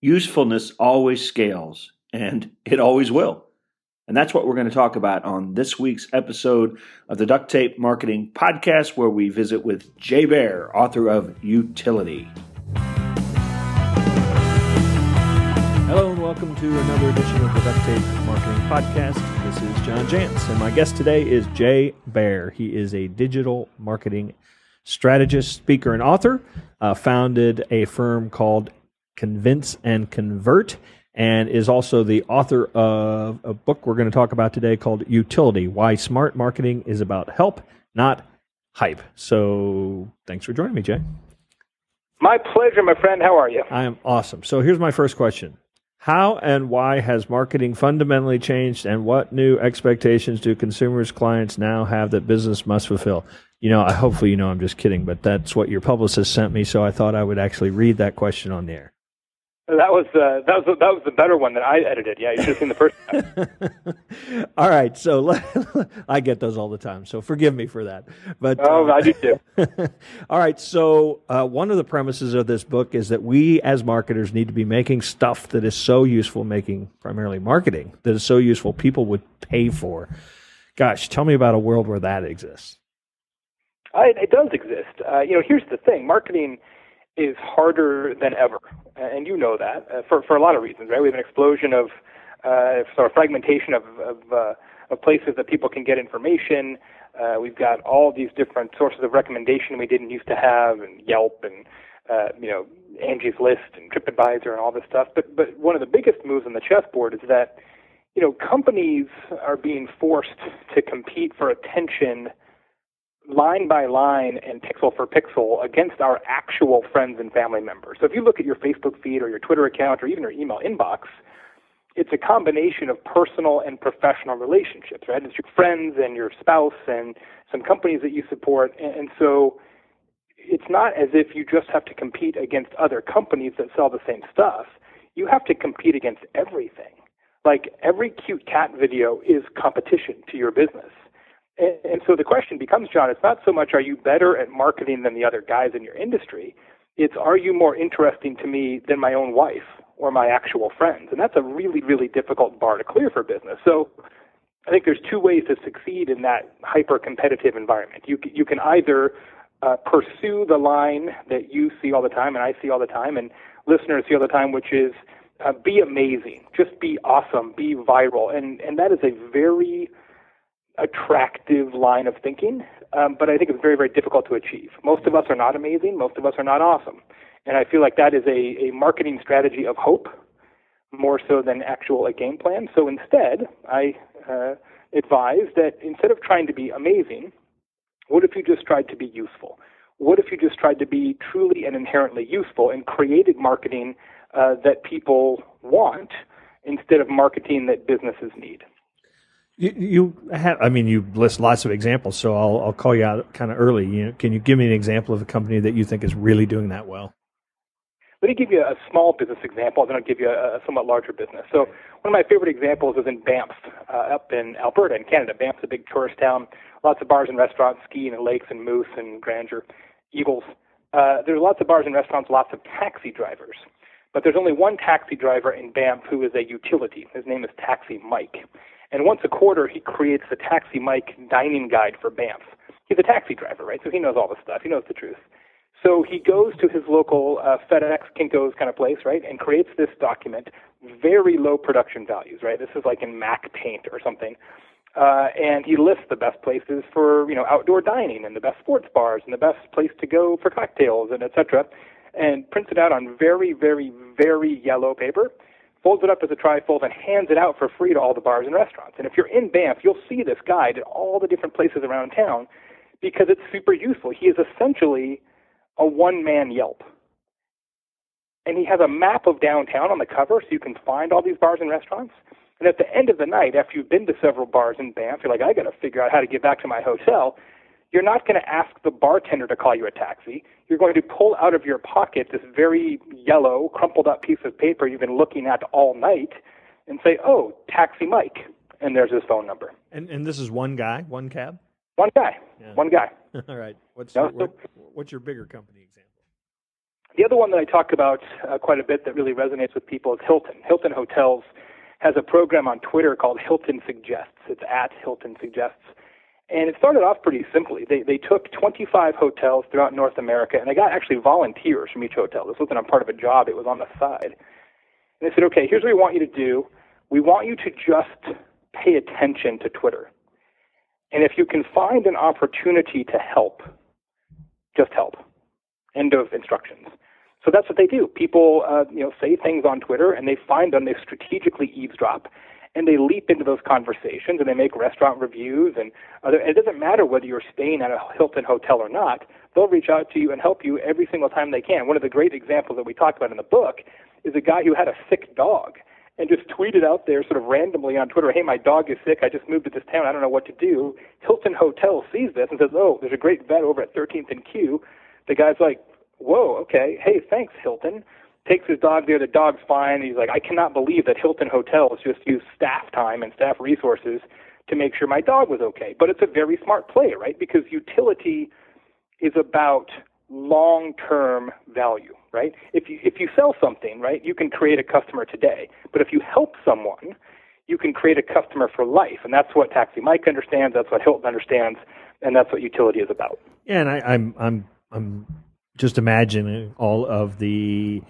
usefulness always scales, and it always will. And that's what we're going to talk about on this week's episode of the Duct Tape Marketing Podcast, where we visit with Jay Baer, author of Utility. Hello, and welcome to another edition of the Duct Tape Marketing Podcast. This is John Jantsch, and my guest today is Jay Baer. He is a digital marketing strategist, speaker, and author. Uh, founded a firm called Convince and Convert and is also the author of a book we're going to talk about today called Utility Why Smart Marketing is About Help, Not Hype. So thanks for joining me, Jay. My pleasure, my friend. How are you? I am awesome. So here's my first question How and why has marketing fundamentally changed, and what new expectations do consumers, clients now have that business must fulfill? You know, I hopefully you know I'm just kidding, but that's what your publicist sent me, so I thought I would actually read that question on the air. That was uh, that was that was the better one that I edited. Yeah, you should have seen the first. all right, so I get those all the time, so forgive me for that. But oh, uh, I do too. all right, so uh, one of the premises of this book is that we as marketers need to be making stuff that is so useful, making primarily marketing that is so useful people would pay for. Gosh, tell me about a world where that exists. it does exist. Uh, you know, here's the thing: marketing is harder than ever, and you know that uh, for for a lot of reasons, right? We have an explosion of uh, sort of fragmentation of of, uh, of places that people can get information. Uh, we've got all these different sources of recommendation we didn't used to have, and Yelp, and uh, you know Angie's List, and TripAdvisor, and all this stuff. But but one of the biggest moves on the chessboard is that you know companies are being forced to compete for attention line by line and pixel for pixel against our actual friends and family members. So if you look at your Facebook feed or your Twitter account or even your email inbox, it's a combination of personal and professional relationships, right? It's your friends and your spouse and some companies that you support. And, so it's not as if you just have to compete against other companies that sell the same stuff. You have to compete against everything. Like every cute cat video is competition to your business. And, and so the question becomes, John, it's not so much are you better at marketing than the other guys in your industry, it's are you more interesting to me than my own wife or my actual friends? And that's a really, really difficult bar to clear for business. So I think there's two ways to succeed in that hyper competitive environment. You, you can either uh, pursue the line that you see all the time and I see all the time and listeners see all the time, which is uh, be amazing, just be awesome, be viral. And, and that is a very attractive line of thinking, um, but I think it's very, very difficult to achieve. Most of us are not amazing. Most of us are not awesome. And I feel like that is a, a marketing strategy of hope more so than actual a game plan. So instead, I uh, advise that instead of trying to be amazing, what if you just tried to be useful? What if you just tried to be truly and inherently useful and created marketing uh, that people want instead of marketing that businesses need? You, you have, I mean, you list lots of examples, so I'll, I'll call you out kind of early. You know, can you give me an example of a company that you think is really doing that well? Let me give you a small business example, then I'll give you a, a somewhat larger business. So, one of my favorite examples is in Banff, uh, up in Alberta, in Canada. Banff's a big tourist town, lots of bars and restaurants, skiing and lakes and moose and grandeur, eagles. Uh, there's lots of bars and restaurants, lots of taxi drivers. But there's only one taxi driver in Banff who is a utility. His name is Taxi Mike. And once a quarter, he creates the Taxi Mike dining guide for Banff. He's a taxi driver, right? So he knows all the stuff. He knows the truth. So he goes to his local uh, FedEx, Kinko's kind of place, right, and creates this document, very low production values, right? This is like in Mac Paint or something. Uh, and he lists the best places for, you know, outdoor dining and the best sports bars and the best place to go for cocktails and et cetera, and prints it out on very, very, very yellow paper folds it up as a trifold, and hands it out for free to all the bars and restaurants. And if you're in Banff, you'll see this guide at all the different places around town because it's super useful. He is essentially a one man Yelp. And he has a map of downtown on the cover so you can find all these bars and restaurants. And at the end of the night, after you've been to several bars in Banff, you're like, I got to figure out how to get back to my hotel you're not going to ask the bartender to call you a taxi. You're going to pull out of your pocket this very yellow, crumpled up piece of paper you've been looking at all night and say, oh, Taxi Mike. And there's his phone number. And, and this is one guy, one cab? One guy. Yeah. One guy. all right. What's, no, your, what, what's your bigger company example? The other one that I talk about uh, quite a bit that really resonates with people is Hilton. Hilton Hotels has a program on Twitter called Hilton Suggests. It's at Hilton Suggests. And it started off pretty simply. They, they took 25 hotels throughout North America, and they got actually volunteers from each hotel. This wasn't a part of a job, it was on the side. And they said, okay, here's what we want you to do. We want you to just pay attention to Twitter. And if you can find an opportunity to help, just help. End of instructions. So that's what they do. People, uh, you know, say things on Twitter, and they find them. They strategically eavesdrop, and they leap into those conversations, and they make restaurant reviews. And, other, it doesn't matter whether you're staying at a Hilton hotel or not. They'll reach out to you and help you every single time they can. One of the great examples that we talked about in the book is a guy who had a sick dog and just tweeted out there sort of randomly on Twitter, hey, my dog is sick. I just moved to this town. I don't know what to do. Hilton Hotel sees this and says, oh, there's a great vet over at 13th and Q. The guy's like, whoa, okay. Hey, thanks, Hilton. Takes his dog there. The dog's fine. He's like, I cannot believe that Hilton Hotels just used staff time and staff resources to make sure my dog was okay. But it's a very smart play, right? Because utility is about long-term value, right? If you if you sell something, right, you can create a customer today. But if you help someone, you can create a customer for life, and that's what Taxi Mike understands. That's what Hilton understands, and that's what utility is about. Yeah, and I, I'm I'm I'm just imagining all of the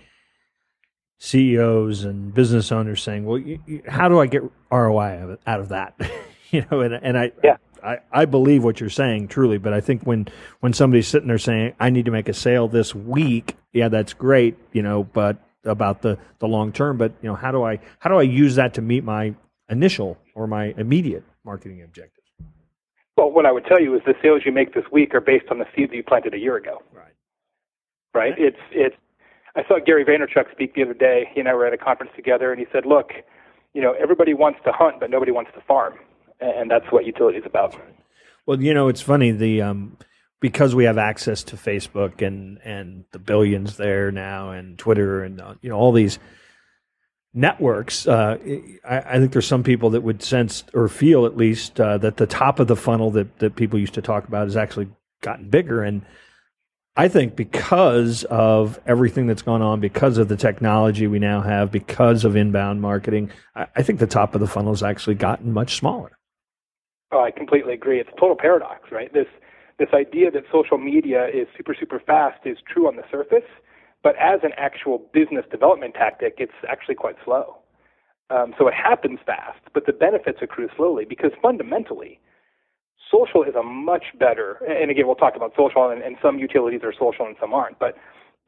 CEOs and business owners saying, "Well, you, you, how do I get ROI out of that?" you know, and and I yeah. I, I believe what you're saying truly, but I think when when somebody's sitting there saying, "I need to make a sale this week," yeah, that's great, you know, but about the the long term, but you know, how do I how do I use that to meet my initial or my immediate marketing objectives? Well, what I would tell you is the sales you make this week are based on the seeds you planted a year ago. Right. Right. It's it's. I saw Gary Vaynerchuk speak the other day. He and I were at a conference together, and he said, "Look, you know, everybody wants to hunt, but nobody wants to farm." and that's what utility is about. Well, you know, it's funny the um, because we have access to Facebook and and the billions there now, and Twitter, and uh, you know all these networks. Uh, I, I, think there's some people that would sense or feel at least uh, that the top of the funnel that that people used to talk about has actually gotten bigger, and I think because of everything that's gone on, because of the technology we now have, because of inbound marketing, I, I think the top of the funnel has actually gotten much smaller. Oh, I completely agree. It's a total paradox, right? This this idea that social media is super super fast is true on the surface, but as an actual business development tactic, it's actually quite slow. Um, so it happens fast, but the benefits accrue slowly because fundamentally, social is a much better. And again, we'll talk about social, and, and some utilities are social and some aren't, but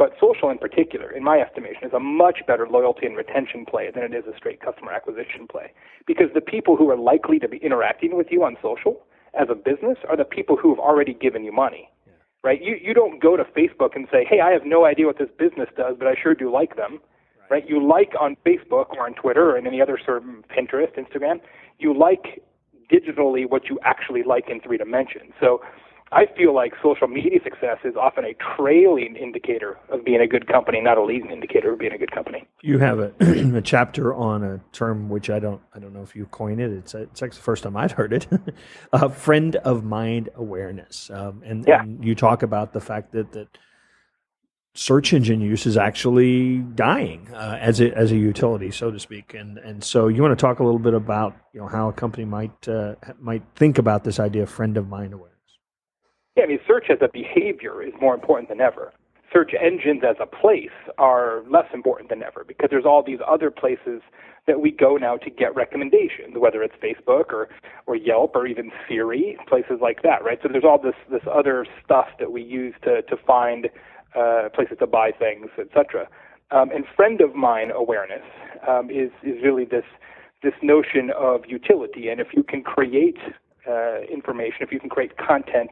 but social in particular, in my estimation, is a much better loyalty and retention play than it is a straight customer acquisition play. Because the people who are likely to be interacting with you on social as a business are the people who have already given you money. Yeah. Right? You you don't go to Facebook and say, "Hey, I have no idea what this business does, but I sure do like them." Right? right? You like on Facebook or on Twitter or in any other sort of Pinterest, Instagram, you like digitally what you actually like in three dimensions. So I feel like social media success is often a trailing indicator of being a good company, not a leading indicator of being a good company. You have a, a chapter on a term which I don't I don't know if you coined it. It's it's like the first time I've heard it. a friend of mine awareness, um, and, yeah. and you talk about the fact that that search engine use is actually dying uh, as a as a utility, so to speak. And and so you want to talk a little bit about you know how a company might uh, might think about this idea of friend of mine awareness. Yeah, I mean, search as a behavior is more important than ever. Search engines as a place are less important than ever because there's all these other places that we go now to get recommendations, whether it's Facebook or, or Yelp or even Siri, places like that, right? So there's all this, this other stuff that we use to, to find uh, places to buy things, etc. Um, and friend of mine awareness um, is, is really this, this notion of utility. And if you can create uh, information, if you can create content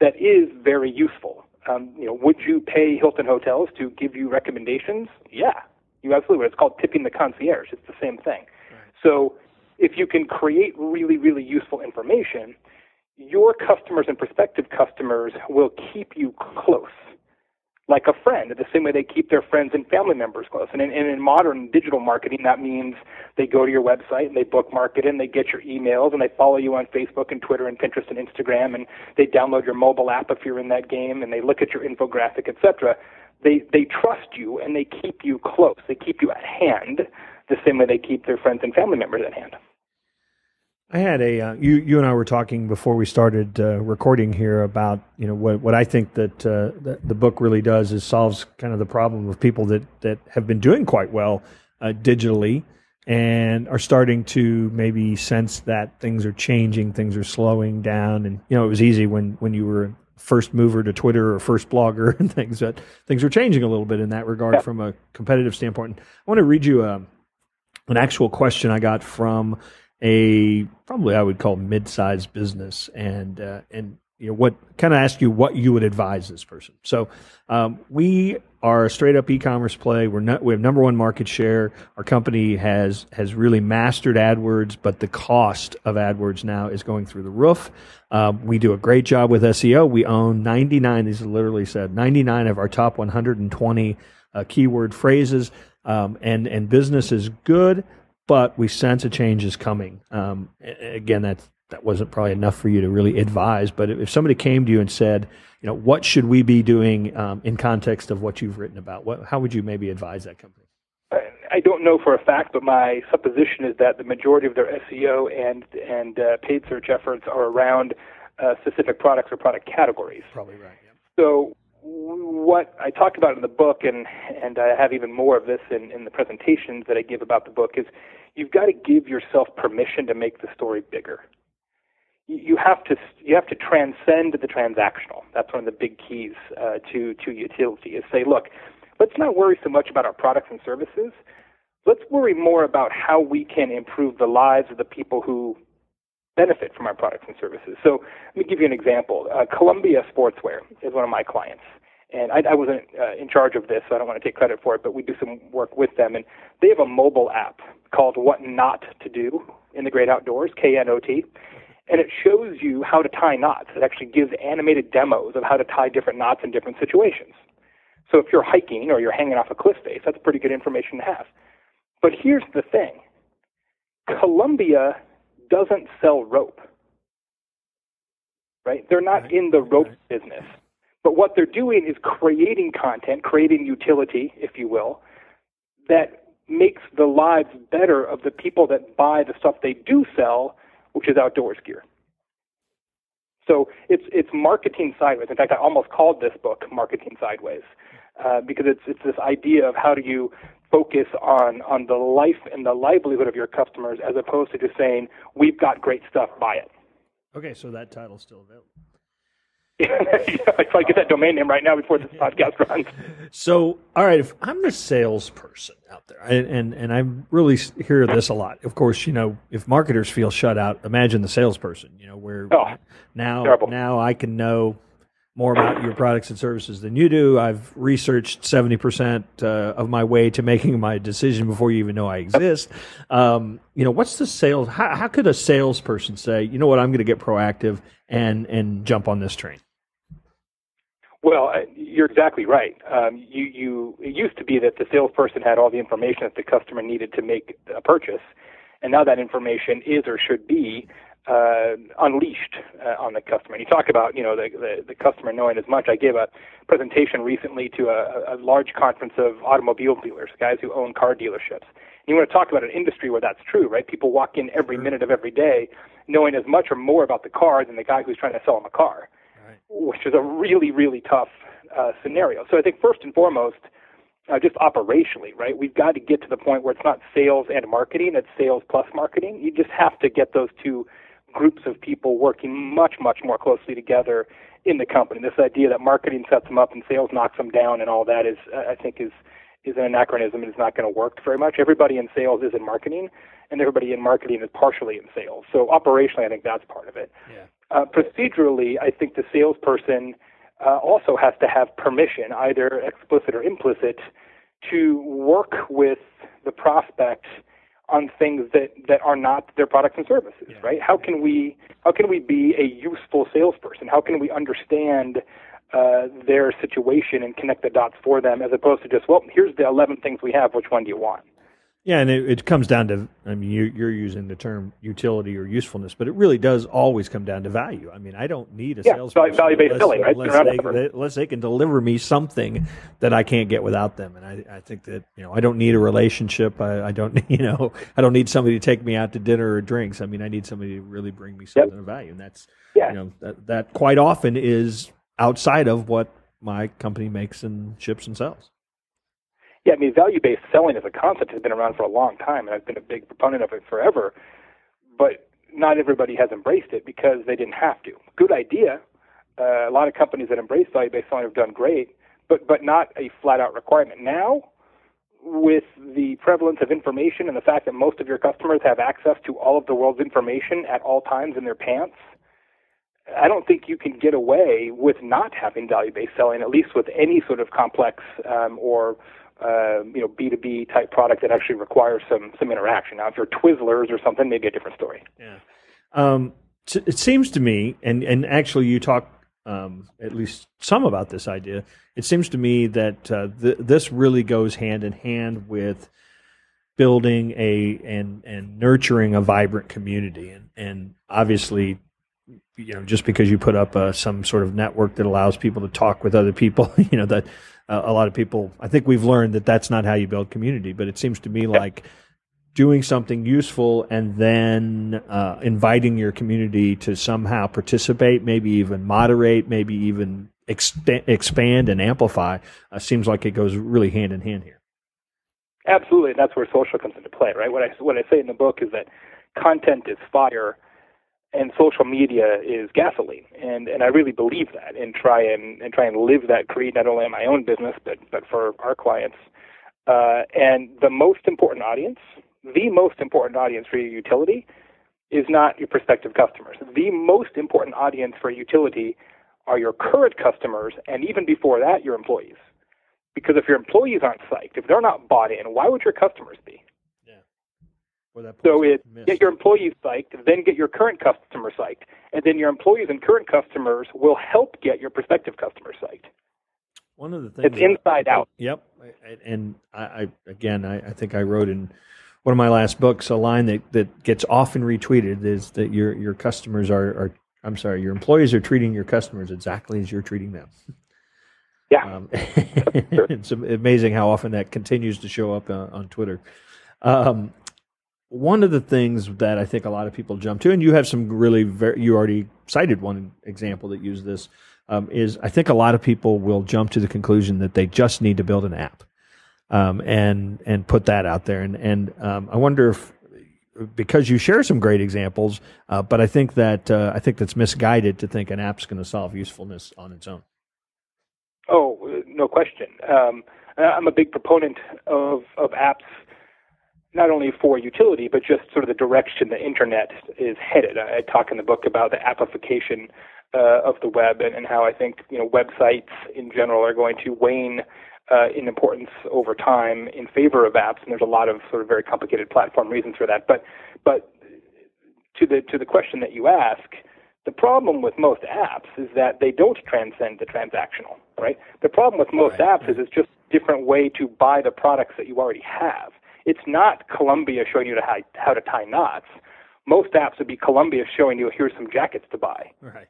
that is very useful. Um, you know, would you pay Hilton Hotels to give you recommendations? Yeah, you absolutely would. It's called tipping the concierge. It's the same thing. Right. So if you can create really, really useful information, your customers and prospective customers will keep you close like a friend, the same way they keep their friends and family members close. And in, and in modern digital marketing, that means they go to your website and they bookmark it and they get your emails and they follow you on Facebook and Twitter and Pinterest and Instagram and they download your mobile app if you're in that game and they look at your infographic, etc. they they trust you and they keep you close. They keep you at hand the same way they keep their friends and family members at hand. I had a uh, you you and I were talking before we started uh, recording here about you know what what I think that uh, the, the, book really does is solves kind of the problem of people that that have been doing quite well uh, digitally and are starting to maybe sense that things are changing, things are slowing down, and you know it was easy when when you were first mover to Twitter or first blogger and things that things are changing a little bit in that regard yeah. from a competitive standpoint. And I want to read you a, um, an actual question I got from a probably I would call mid-sized business and uh, and you know what kind of ask you what you would advise this person. So um, we are a straight up e-commerce play. We're not, we have number one market share. Our company has has really mastered AdWords, but the cost of AdWords now is going through the roof. Um, we do a great job with SEO. We own 99. These literally said 99 of our top 120 uh, keyword phrases, um, and and business is good, but we sense a change is coming. Um, again, that's that wasn't probably enough for you to really advise. But if somebody came to you and said, you know, what should we be doing um, in context of what you've written about? What, how would you maybe advise that company? I don't know for a fact, but my supposition is that the majority of their SEO and and uh, paid search efforts are around uh, specific products or product categories. Probably right. Yeah. So what I talked about in the book, and and I have even more of this in, in the presentations that I give about the book, is you've got to give yourself permission to make the story bigger you have to you have to transcend the transactional. That's one of the big keys uh, to to utility. Is say, look, let's not worry so much about our products and services. Let's worry more about how we can improve the lives of the people who benefit from our products and services. So let me give you an example. Uh, Columbia Sportswear is one of my clients. And I, I wasn't uh, in charge of this, so I don't want to take credit for it, but we do some work with them. And they have a mobile app called What Not to Do in the Great Outdoors, K N O T and it shows you how to tie knots. It actually gives animated demos of how to tie different knots in different situations. So if you're hiking or you're hanging off a cliff face, that's pretty good information to have. But here's the thing Columbia doesn't sell rope. Right? They're not in the rope business. But what they're doing is creating content, creating utility, if you will, that makes the lives better of the people that buy the stuff they do sell which is outdoors gear. So it's it's marketing sideways. In fact, I almost called this book "Marketing Sideways" uh, because it's it's this idea of how do you focus on on the life and the livelihood of your customers as opposed to just saying we've got great stuff, buy it. Okay, so that title's still available. I try to get that domain name right now before this podcast runs. So, all right, if I'm the salesperson out there, and, and and I really hear this a lot. Of course, you know, if marketers feel shut out, imagine the salesperson. You know, where oh, now terrible. now I can know more about your products and services than you do. I've researched seventy percent uh, of my way to making my decision before you even know I exist. Um, you know, what's the sales? How, how could a salesperson say, you know what, I'm going to get proactive and and jump on this train? Well, you're exactly right. Um, you, you, it used to be that the salesperson had all the information that the customer needed to make a purchase, and now that information is or should be uh, unleashed uh, on the customer. And you talk about, you know, the, the, the customer knowing as much. I gave a presentation recently to a, a large conference of automobile dealers, guys who own car dealerships. And you want to talk about an industry where that's true, right? People walk in every minute of every day knowing as much or more about the car than the guy who's trying to sell them a car which is a really, really tough uh, scenario. So I think first and foremost, uh, just operationally, right, we've got to get to the point where it's not sales and marketing, it's sales plus marketing. You just have to get those two groups of people working much, much more closely together in the company. This idea that marketing sets them up and sales knocks them down and all that is, I think, is is an anachronism and is not going to work very much. Everybody in sales is in marketing, and everybody in marketing is partially in sales. So operationally, I think that's part of it. Yeah. Uh, procedurally, I think the salesperson uh, also has to have permission, either explicit or implicit, to work with the prospect on things that, that are not their products and services, yeah. right? How can we how can we be a useful salesperson? How can we understand uh, their situation and connect the dots for them, as opposed to just well, here's the 11 things we have. Which one do you want? Yeah, and it, it comes down to, I mean, you're, you're using the term utility or usefulness, but it really does always come down to value. I mean, I don't need a yeah, salesperson value based selling, right? Unless they, they, unless they can deliver me something that I can't get without them. And I, I think that, you know, I don't need a relationship. I, I don't, you know, I don't need somebody to take me out to dinner or drinks. I mean, I need somebody to really bring me something yep. of value. And that's, yeah. you know, that, that quite often is outside of what my company makes and ships and sells. Yeah, I mean, value based selling as a concept has been around for a long time, and I've been a big proponent of it forever. But not everybody has embraced it because they didn't have to. Good idea. Uh, a lot of companies that embrace value based selling have done great, but but not a flat out requirement. Now, with the prevalence of information and the fact that most of your customers have access to all of the world's information at all times in their pants, I don't think you can get away with not having value based selling, at least with any sort of complex um, or uh, you know B two B type product that actually requires some some interaction. Now, if you're Twizzlers or something, maybe a different story. Yeah. Um, it seems to me, and and actually, you talk um, at least some about this idea. It seems to me that uh, th- this really goes hand in hand with building a and and nurturing a vibrant community, and and obviously you know just because you put up uh, some sort of network that allows people to talk with other people you know that uh, a lot of people i think we've learned that that's not how you build community but it seems to me like doing something useful and then uh, inviting your community to somehow participate maybe even moderate maybe even expand and amplify uh, seems like it goes really hand in hand here. Absolutely and that's where social comes into play right? What i what i say in the book is that content is fire and social media is gasoline. And and I really believe that and try and and try and live that creed not only in my own business but but for our clients. Uh, and the most important audience the most important audience for your utility is not your prospective customers. The most important audience for utility are your current customers and even before that your employees. Because if your employees aren't psyched if they're not bought in why would your customers be so it get your employees psyched, then get your current customer psyched, and then your employees and current customers will help get your prospective customers psyched. One of the things it's inside out. Yep, and I, I again, I, I, think I wrote in one of my last books a line that, that gets often retweeted is that your your customers are, are I'm sorry, your employees are treating your customers exactly as you're treating them. Yeah, um, it's amazing how often that continues to show up uh, on Twitter. Um, one of the things that I think a lot of people jump to, and you have some really very, you already cited one example that used this, um, is I think a lot of people will jump to the conclusion that they just need to build an app, um, and and put that out there. And and um, I wonder if because you share some great examples, uh, but I think that uh, I think that's misguided to think an app's going to solve usefulness on its own. Oh, no question. Um, I'm a big proponent of of apps not only for utility, but just sort of the direction the internet is headed. I, talk in the book about the application uh, of the web and, and, how I think you know websites in general are going to wane uh, in importance over time in favor of apps. And there's a lot of sort of very complicated platform reasons for that. But but to the to the question that you ask, the problem with most apps is that they don't transcend the transactional. Right. The problem with most right. apps is it's just a different way to buy the products that you already have. It's not Columbia showing you how, how to tie knots. Most apps would be Columbia showing you here's some jackets to buy. Right.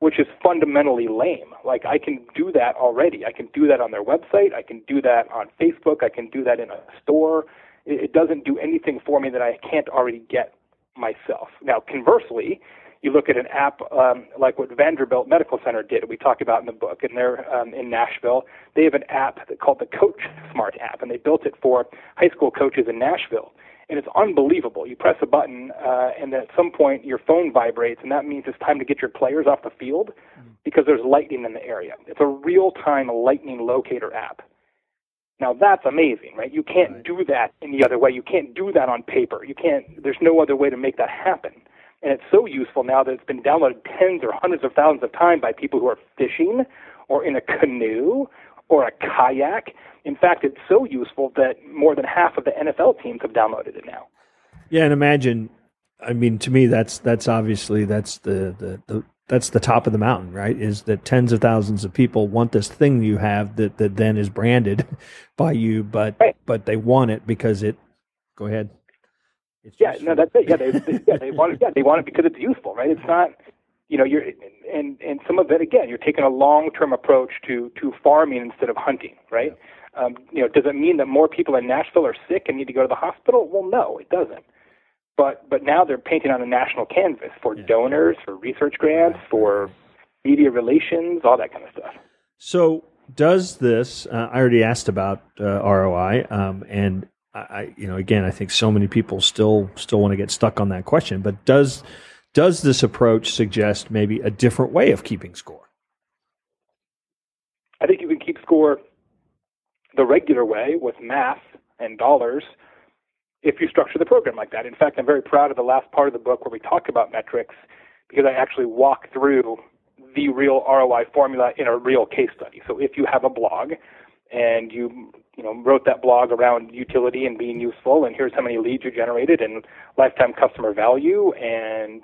Which is fundamentally lame. Like I can do that already. I can do that on their website. I can do that on Facebook. I can do that in a store. It, it doesn't do anything for me that I can't already get myself. Now, conversely, you look at an app um, like what Vanderbilt Medical Center did, we talk about in the book, and they're um, in Nashville. They have an app called the Coach Smart app, and they built it for high school coaches in Nashville. And it's unbelievable. You press a button, uh, and then at some point your phone vibrates, and that means it's time to get your players off the field mm-hmm. because there's lightning in the area. It's a real-time lightning locator app. Now that's amazing, right? You can't right. do that any other way. You can't do that on paper. You can't. There's no other way to make that happen. And it's so useful now that it's been downloaded tens or hundreds of thousands of times by people who are fishing or in a canoe or a kayak. In fact, it's so useful that more than half of the NFL teams have downloaded it now. Yeah, and imagine I mean to me that's that's obviously that's the, the, the that's the top of the mountain, right? Is that tens of thousands of people want this thing you have that, that then is branded by you, but right. but they want it because it Go ahead. It's yeah, no, that's it. Yeah, they, they, yeah, they want it. Yeah, they want it because it's useful, right? It's not, you know, you're and and some of it again, you're taking a long-term approach to to farming instead of hunting, right? Um, you know, does it mean that more people in Nashville are sick and need to go to the hospital? Well, no, it doesn't. But but now they're painting on a national canvas for yeah. donors, for research grants, for media relations, all that kind of stuff. So does this? Uh, I already asked about uh, ROI, um, and I, you know, again, I think so many people still still want to get stuck on that question. But does does this approach suggest maybe a different way of keeping score? I think you can keep score the regular way with math and dollars if you structure the program like that. In fact, I'm very proud of the last part of the book where we talk about metrics because I actually walk through the real ROI formula in a real case study. So if you have a blog and you you know wrote that blog around utility and being useful and here's how many leads you generated and lifetime customer value and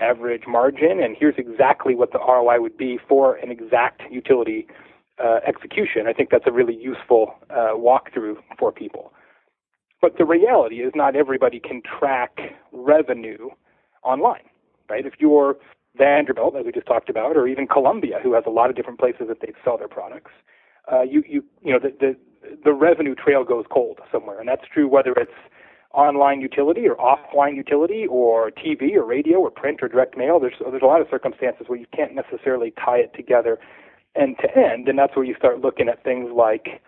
average margin and here's exactly what the ROI would be for an exact utility uh, execution. I think that's a really useful uh, walkthrough for people. But the reality is not everybody can track revenue online, right? If you're Vanderbilt, as we just talked about, or even Columbia, who has a lot of different places that they sell their products, uh, you you you know the, the the revenue trail goes cold somewhere, and that's true whether it's online utility or offline utility or TV or radio or print or direct mail. There's there's a lot of circumstances where you can't necessarily tie it together end to end, and that's where you start looking at things like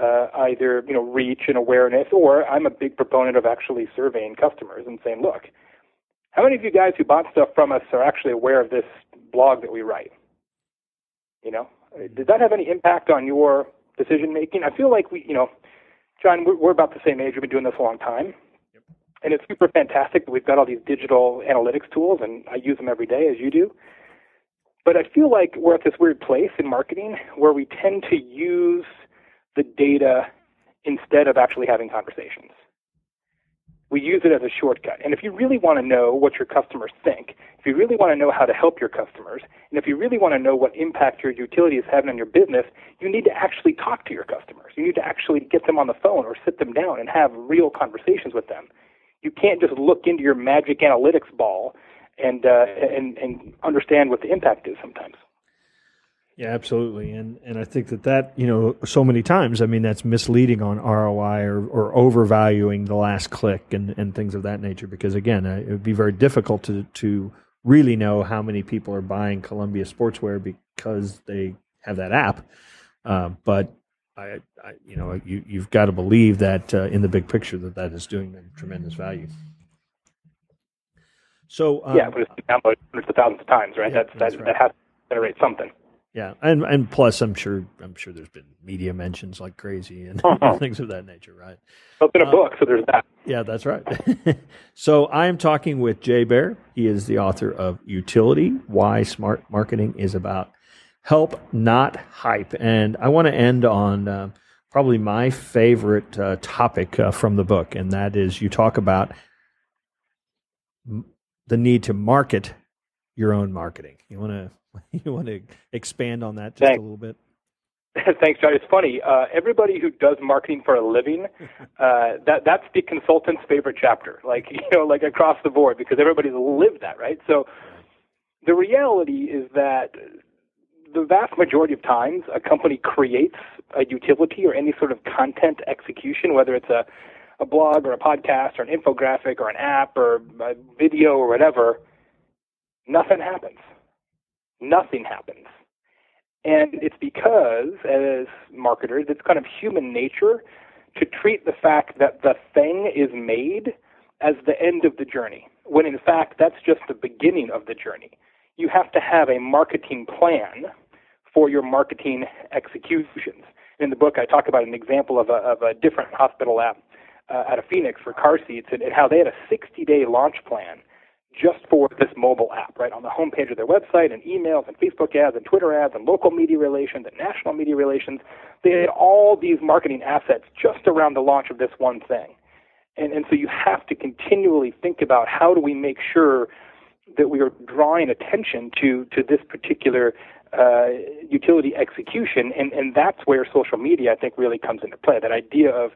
uh, either you know reach and awareness, or I'm a big proponent of actually surveying customers and saying, look, how many of you guys who bought stuff from us are actually aware of this blog that we write? You know, did that have any impact on your decision making? I feel like we, you know, John, we're, we're about the same age. We've been doing this a long time. Yep. And it's super fantastic that we've got all these digital analytics tools, and I use them every day, as you do. But I feel like we're at this weird place in marketing where we tend to use the data instead of actually having conversations. We use it as a shortcut. And if you really want to know what your customers think, if you really want to know how to help your customers, and if you really want to know what impact your utility is having on your business, you need to actually talk to your customers. You need to actually get them on the phone or sit them down and have real conversations with them. You can't just look into your magic analytics ball and uh, and and understand what the impact is sometimes. Yeah, absolutely, and and I think that that you know so many times, I mean, that's misleading on ROI or, or overvaluing the last click and, and things of that nature. Because again, it would be very difficult to to really know how many people are buying Columbia sportswear because they have that app. Uh, but I, I, you know, you you've got to believe that uh, in the big picture that that is doing them tremendous value. So um, yeah, but it's downloaded hundreds of thousands of times, right? Yeah, that's, that's that, right. that has to generate something. Yeah, and and plus, I'm sure I'm sure there's been media mentions like crazy and uh-huh. things of that nature, right? It's in a uh, book, so there's that. Yeah, that's right. so I am talking with Jay Baer. He is the author of Utility: Why Smart Marketing is About Help, Not Hype. And I want to end on uh, probably my favorite uh, topic uh, from the book, and that is you talk about the need to market your own marketing. You want to you want to expand on that just Thanks. a little bit? Thanks, John. It's funny. Uh, everybody who does marketing for a living, uh, that that's the consultant's favorite chapter. Like you know, like across the board, because everybody's lived that, right? So, the reality is that the vast majority of times, a company creates a utility or any sort of content execution, whether it's a a blog or a podcast or an infographic or an app or a video or whatever, nothing happens. Nothing happens. And it's because, as marketers, it's kind of human nature to treat the fact that the thing is made as the end of the journey, when in fact that's just the beginning of the journey. You have to have a marketing plan for your marketing executions. In the book, I talk about an example of a, of a different hospital app uh, out of Phoenix for car seats and, and how they had a 60 day launch plan just for this mobile app, right? On the homepage of their website and emails and Facebook ads and Twitter ads and local media relations and national media relations. They had all these marketing assets just around the launch of this one thing. And, and so you have to continually think about how do we make sure that we are drawing attention to, to this particular uh, utility execution. And, and that's where social media, I think, really comes into play. That idea of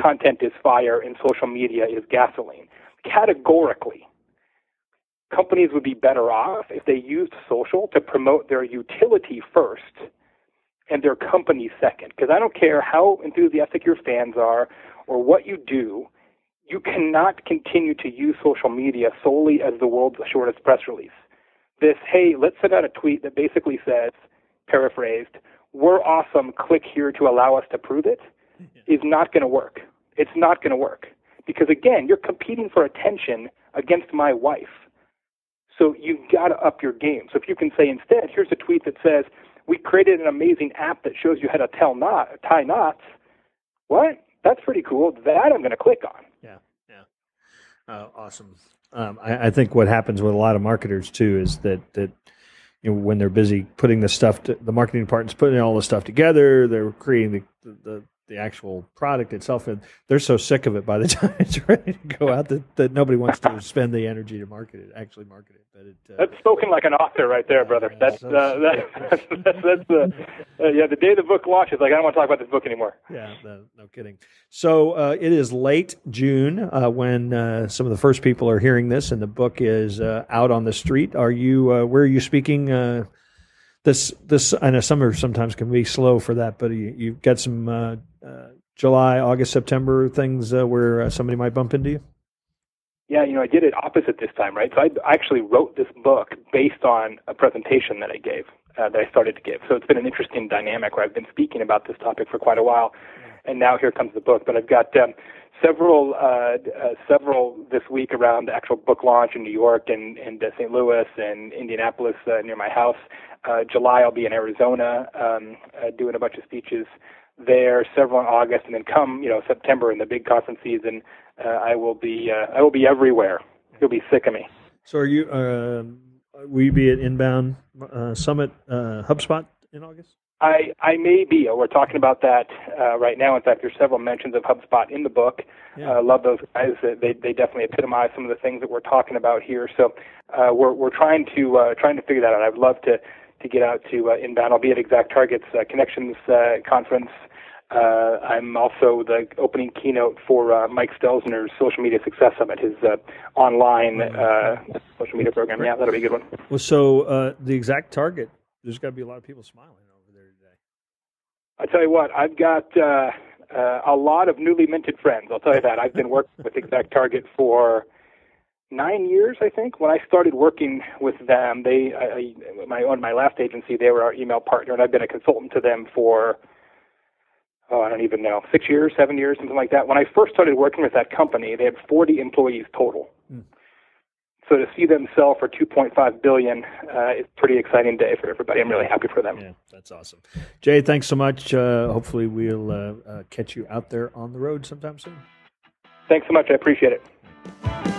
content is fire and social media is gasoline. Categorically, companies would be better off if they used social to promote their utility first and their company second. Because I don't care how enthusiastic your fans are or what you do, you cannot continue to use social media solely as the world's shortest press release. This, hey, let's send out a tweet that basically says, paraphrased, we're awesome, click here to allow us to prove it, is not going to work. It's not going to work. Because again, you're competing for attention against my wife. So you've got to up your game. So if you can say instead, here's a tweet that says, we created an amazing app that shows you how to tell knot, tie knots. What? That's pretty cool. That I'm going to click on. Yeah, yeah. Uh, awesome. Um, I, I, think what happens with a lot of marketers too is that that you know when they're busy putting the stuff, to, the marketing department's putting all the stuff together. They're creating the, the the actual product itself and they're so sick of it by the time it's ready to go out that, that nobody wants to spend the energy to market it actually market it but it uh, that's spoken like an author right there brother. Uh, that's, uh, that's that's that's the uh, yeah the day the book launches like i don't want to talk about this book anymore. Yeah no, no kidding. So uh, it is late june uh, when some of the first people are hearing this and the book is out on the street. Are you where are you speaking this this I know summer sometimes can be slow for that, but you, you've got some uh, uh, July, August, September things uh, where uh, somebody might bump into you. Yeah, you know, I did it opposite this time, right? So I actually wrote this book based on a presentation that I gave, uh, that I started to give. So it's been an interesting dynamic where I've been speaking about this topic for quite a while, and now here comes the book. But I've got um, several uh, uh, several this week around the actual book launch in New York and, and uh, St. Louis and Indianapolis uh, near my house. Uh, July I'll be in Arizona um, uh, doing a bunch of speeches there. Several in August, and then come you know September in the big conference season, uh, I will be uh, I will be everywhere. You'll be sick of me. So are you? Uh, will you be at Inbound uh, Summit uh, HubSpot in August? I, I may be. We're talking about that uh, right now. In fact, there's several mentions of HubSpot in the book. Yeah. Uh, love those guys. They they definitely epitomize some of the things that we're talking about here. So uh, we're we're trying to uh, trying to figure that out. I'd love to to get out to uh, Inbound. I'll be at Exact Targets uh, Connections uh, conference. Uh, I'm also the opening keynote for uh, Mike Stelzner's Social Media Success Summit, his uh, online uh, social media program. Yeah, that'll be a good one. Well, so uh, the ExactTarget, there's got to be a lot of people smiling. I tell you what, I've got uh, uh, a lot of newly minted friends. I'll tell you that. I've been working with ExactTarget for nine years, I think. When I started working with them, they I, I, my on my last agency, they were our email partner, and I've been a consultant to them for oh, I don't even know six years, seven years, something like that. When I first started working with that company, they had 40 employees total. Mm. So to see them sell for 2.5 billion uh, is pretty exciting day for everybody. I'm really happy for them. Yeah, that's awesome. Jay, thanks so much. Uh, hopefully, we'll uh, uh catch you out there on the road sometime soon. Thanks so much. I appreciate it.